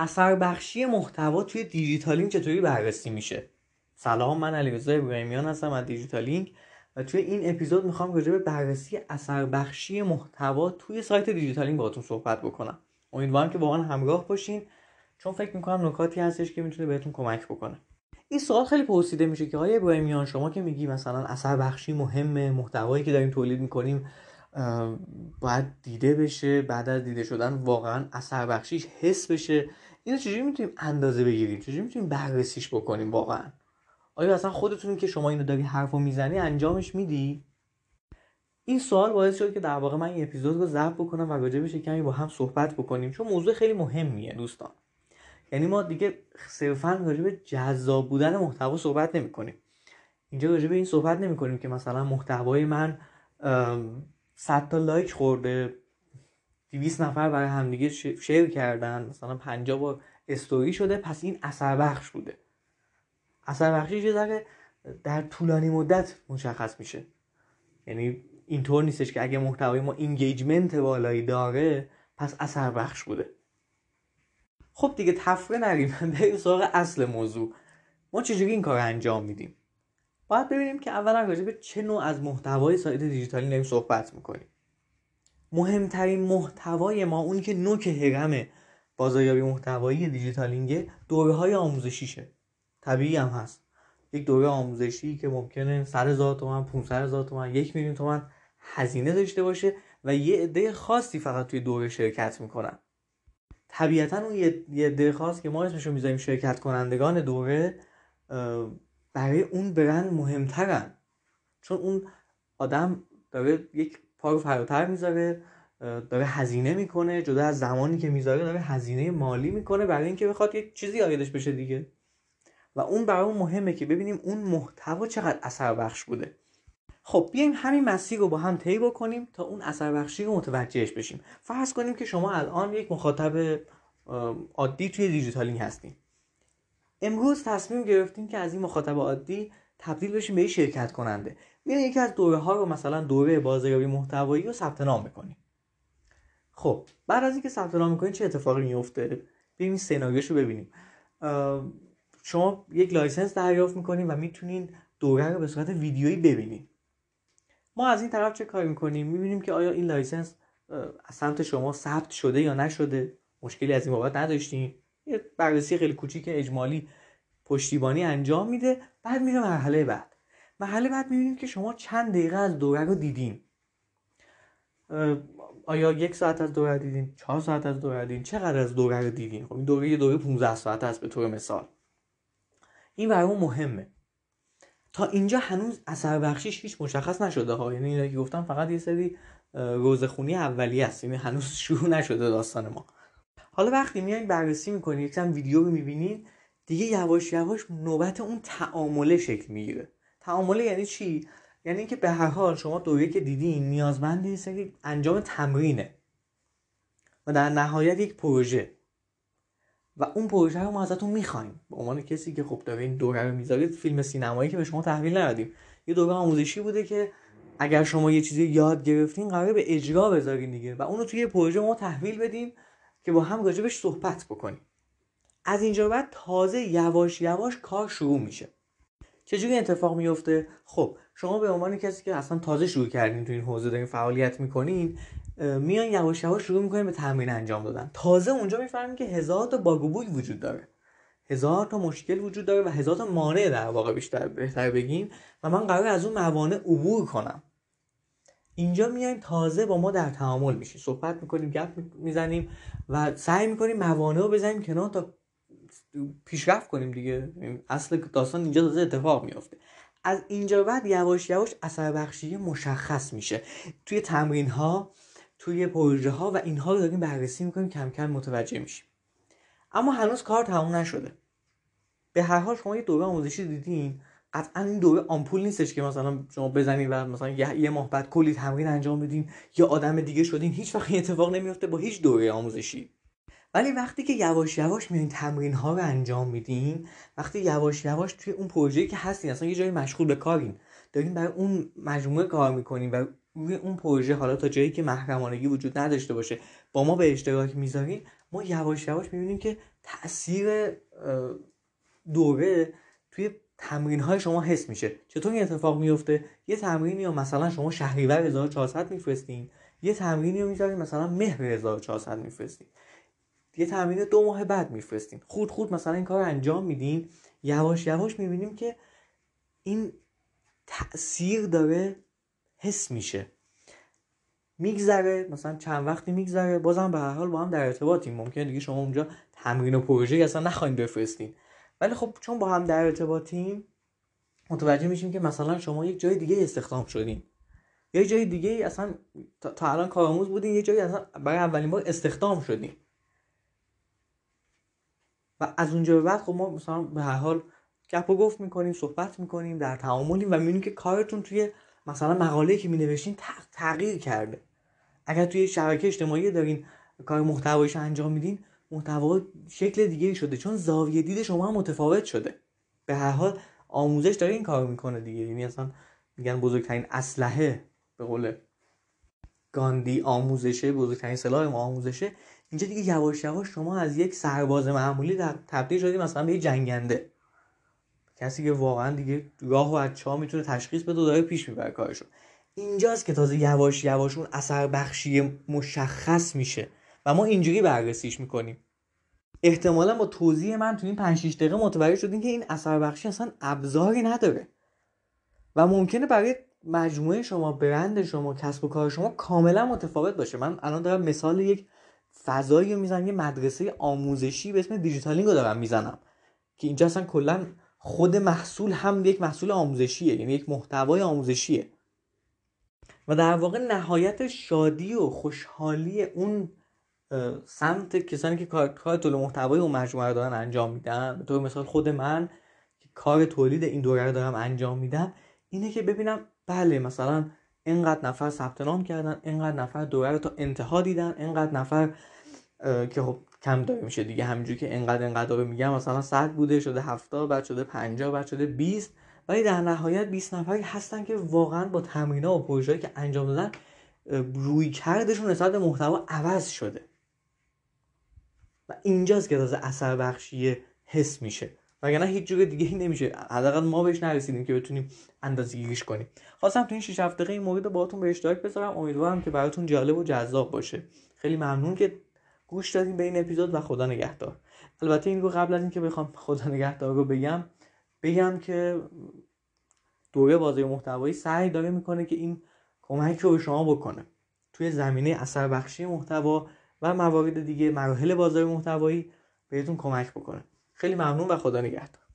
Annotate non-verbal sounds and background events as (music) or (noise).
اثر بخشی محتوا توی دیجیتالینگ چطوری بررسی میشه؟ سلام من علیرضا ابراهیمیان هستم از دیجیتالینگ و توی این اپیزود می‌خوام راجع به بررسی اثر بخشی محتوا توی سایت دیجیتالینگ باهاتون صحبت بکنم. امیدوارم که واقعا همراه باشین. چون فکر می‌کنم نکاتی هستش که می‌تونه بهتون کمک بکنه. این سوال خیلی پرسیده میشه که آیا ابراهیمیان شما که میگی مثلا اثر بخشی مهمه محتوایی که داریم تولید می‌کنیم باید دیده بشه بعد از دیده شدن واقعا اثر بخشیش حس بشه. اینو چجوری می‌تونیم اندازه بگیریم؟ چجوری می‌تونیم بررسیش بکنیم واقعا؟ آیا اصلا خودتون که شما اینو داری حرفو می‌زنی انجامش میدی؟ این سوال باعث شد که در واقع من این اپیزود رو ضبط بکنم و راجع بهش کمی با هم صحبت بکنیم. چون موضوع خیلی مهمیه دوستان. یعنی ما دیگه صرفا راجع به جذاب بودن محتوا صحبت نمی کنیم اینجا راجع به این صحبت نمی کنیم که مثلا محتوای من 100 تا لایک خورده 200 نفر برای همدیگه share کردن مثلا 50 بار استوری شده پس این اثر بخش بوده. اثر بخشی در طولانی مدت مشخص میشه. یعنی اینطور نیستش که اگه محتوای ما engagement بالایی داره پس اثر بخش بوده. خب دیگه طفره نریم (laughs) بریم سراغ اصل موضوع. ما چجوری این کار انجام میدیم؟ باید ببینیم که اولا راجع به چه نوع از محتوای سایت دیجیتالی داریم صحبت می‌کنیم. مهمترین محتوای ما اونی که نوک هرم بازاریابی محتوایی دیجیتالینگ دوره های آموزشیشه. طبیعی هم هست. یک دوره آموزشی که ممکنه سر هزار تومن 500 هزار تومن یک میلیون تومن هزینه داشته باشه و یه عده خاصی فقط توی دوره شرکت می‌کنن. طبیعتا اون یه عده خاص که ما اسمشو می‌ذاریم شرکت کنندگان دوره برای اون برند مهمترن. چون اون آدم داره یک پارو فراتر می‌ذاره داره هزینه می‌کنه جدا از زمانی که می‌ذاره داره هزینه مالی می‌کنه برای اینکه بخواد یک چیزی آیدش بشه دیگه. و اون برای مهمه که ببینیم اون محتوا چقدر اثر بخش بوده. خب بیایم همین مسیر رو با هم طی بکنیم تا اون اثر بخشی رو متوجهش بشیم. فرض کنیم که شما الان یک مخاطب عادی توی دیجیتالینگ هستین. امروز تصمیم گرفتیم که از این مخاطب عادی تبدیل بشیم به شرکت کننده. میان یکی از دوره ها رو مثلا دوره بازاریابی محتوایی رو ثبت نام می‌کنیم خب بعد از اینکه ثبت نام می‌کنید چه اتفاقی میفته بیایم این سناریوشو ببینیم. شما یک license دریافت می‌کنین و می‌تونین دوره رو به صورت ویدیویی ببینید ما از این طرف چه کاری می‌کنیم؟ می‌بینیم که آیا این license از سمت شما ثبت شده یا نشده؟ مشکلی از این بابت نداشتیم یه بررسی خیلی کوچیک اجمالی پشتیبانی انجام میده بعد میره مرحله بعد. مرحله بعد می‌بینیم که شما چند دقیقه از دوره رو دیدین. آیا یک ساعت از دوره دیدین؟ چهار ساعت از دوره دیدین؟ چقدر از دوره رو دیدین؟ خب این دوره یه دوره 15 ساعت است به طور مثال. این برای مهمه. تا اینجا هنوز اثر بخشیش هیچ مشخص نشده ها. یعنی اینا که گفتم فقط یه سری روزخونی اولیه است. یعنی هنوز (laughs) شروع نشده داستان ما. حالا وقتی میایین بررسی می‌کنید یکم ویدیو رو می‌بینید دیگه یواش یواش نوبت اون تعامله شکل می‌گیره. تعامله یعنی چی؟ یعنی اینکه به هر حال شما دوره که دیدین نیازمند یه سری انجام تمرینه. و در نهایت یک پروژه. و اون پروژه رو ما ازتون می‌خوایم. به عنوان کسی که خب داره این دوره رو می‌ذارید فیلم سینمایی که به شما تحویل ندادیم. یه دوره آموزشی بوده که اگر شما یه چیزی یاد گرفتین قراره به اجرا بذارین دیگه. و اونو توی پروژه ما تحویل بدیم که با هم راجبش صحبت بکنیم. از اینجا بعد تازه یواش یواش کار شروع میشه. چجوری اتفاق میفته خب شما به عنوان کسی که اصلا تازه شروع کردین تو این حوزه دارین فعالیت می‌کنین میان یواش یواش شروع می‌کنین به تمرین انجام دادن. تازه اونجا می‌فهمین که هزار تا باگ وجود داره. هزار تا مشکل وجود داره و هزار تا مانع در واقع بیشتر بهتر بگیم و من قرار از اون موانع عبور کنم. اینجا میایم تازه با ما در تعامل میشیم. صحبت می‌کنیم گپ می‌زنیم و سعی می‌کنیم موانع رو بزنیم کنار تا پیشرفت کنیم دیگه. اصل داستان اینجا تازه اتفاق میافته. از اینجا بعد یواش یواش اثر بخشی مشخص میشه. توی تمرین ها توی پروژه ها و اینها رو داریم بررسی می‌کنیم کم کم متوجه میشیم. اما هنوز کار تموم نشده. به هر حال شما یه دوره آموزشی دیدین. قطعا این دوره آمپول نیستش که مثلا شما بزنین و مثلا یه ماه بعد کلی تمرین انجام بدین یا آدم دیگه شدین. هیچ وقت اتفاق نمیفته با هیچ دوره آموزشی. ولی وقتی که یواش یواش میایین تمرین ها رو انجام میدین وقتی یواش یواش توی اون پروژه‌ای که هستین اصلا یه جایی مشغول به کارین. دارین برای اون مجموعه کار می‌کنین و روی اون پروژه حالا تا جایی که محرمانگی وجود نداشته باشه با ما به اشتراک می‌ذارین ما یواش یواش می‌بینیم که تاثیر دوره توی تمرین های شما حس میشه. چطور این اتفاق میفته یه تمرینی یا مثلا شما شهریور 1400 میفرستین یه تمرینی رو می‌ذارین مثلا مهر 1400 میفرستین. یه تمرین دو ماه بعد میفرستین خود خود مثلا این کار انجام میدین یواش یواش می‌بینیم که این تاثیر داره حس میشه. میگذره مثلا چند وقتی میگذره بازم به هر حال با هم در ارتباطیم. ممکن دیگه شما اونجا تمرین و پروژه اصلا نخواین بفرستین. ولی خب چون با هم در ارتباطیم متوجه میشیم که مثلا شما یک جای دیگه استخدام شدین. یه جای دیگه اصلا تا, الان کارآموز بودین یه جایی اصلا برای اولین بار استخدام شدین. و از اونجا به بعد خب ما مثلا به هر حال گپ و گفت می‌کنیم صحبت می‌کنیم در تعاملیم و می‌بینیم که کارتون توی مثلا مقاله که مینوشتین تغییر کرده. اگر توی شبکه اجتماعی دارین کار محتوایش انجام میدین محتوا شکل دیگه شده چون زاویه دید شما متفاوت شده. به هر حال آموزش داره این کار می‌کنه دیگه. یعنی اصلا میگن بزرگترین اسلحه به قول گاندی آموزشه بزرگترین سلاح آموزشه. اینجا دیگه یواش یواش شما از یک سرباز معمولی تبدیل شدی مثلا به یک جنگنده. کسی که واقعا دیگه راه و اچا می‌تونه تشخیص بده و داره پیش می‌بره کارشو. اینجاست که تازه یواش یواش اون اثر بخشی مشخص میشه و ما اینجوری بررسیش می‌کنیم. احتمالا با توضیح من تو این 5 6 دقیقه متوجه شدین که این اثر بخشی اصلا ابزاری نداره و ممکنه برای مجموعه شما برند شما کسب و کار شما کاملا متفاوت باشه. من الان دارم مثال یک فضایی رو می‌زنم یه مدرسه آموزشی به اسم دیجیتالینگ رو دارم می‌زنم. که اینجا اصلا کلا خود محصول هم یک محصول آموزشیه یعنی یک محتوای آموزشیه. و در واقع نهایت شادی و خوشحالی اون سمت کسانی که کار, کار تولید محتوای اون مجموعه رو دارن انجام میدن به طور مثال خود من که کار تولید این دوره رو دارم انجام میدم اینه که ببینم بله مثلا اینقدر نفر ثبت نام کردن اینقدر نفر دوره رو تا انتها دیدن اینقدر نفر که خب کم داره میشه دیگه. همینجوری که اینقدر اینقدر رو میگم مثلا 100 بوده شده 70 بعد شده 50 بعد شده 20 ولی در نهایت 20 نفری هستن که واقعا با تمرین‌ها و پروژه‌ای که انجام دادن روی کردشون نسبت محتوا عوض شده. و اینجاست که تازه اثر بخشی حس میشه. وگرنه هیچ جور دیگه ای نمیشه. حداقل ما بهش نرسیدیم که بتونیم اندازه‌گیریش کنیم. خواستم تو این 6 7 دقیقه این مورد باهاتون به اشتراک بذارم. امیدوارم که براتون جالب و جذاب باشه. خیلی ممنون که گوش دادین به این اپیزود و خدا نگهدار. البته این رو قبل از اینکه بخوام خدا نگهدار رو بگم بگم که دوره بازی محتوایی سعی داره می‌کنه که این کمک رو به شما بکنه. توی زمینه اثر بخشی محتوا و موارد دیگه مراحل بازار محتوایی بهتون کمک بکنه. خیلی ممنون و خدا نگهدار.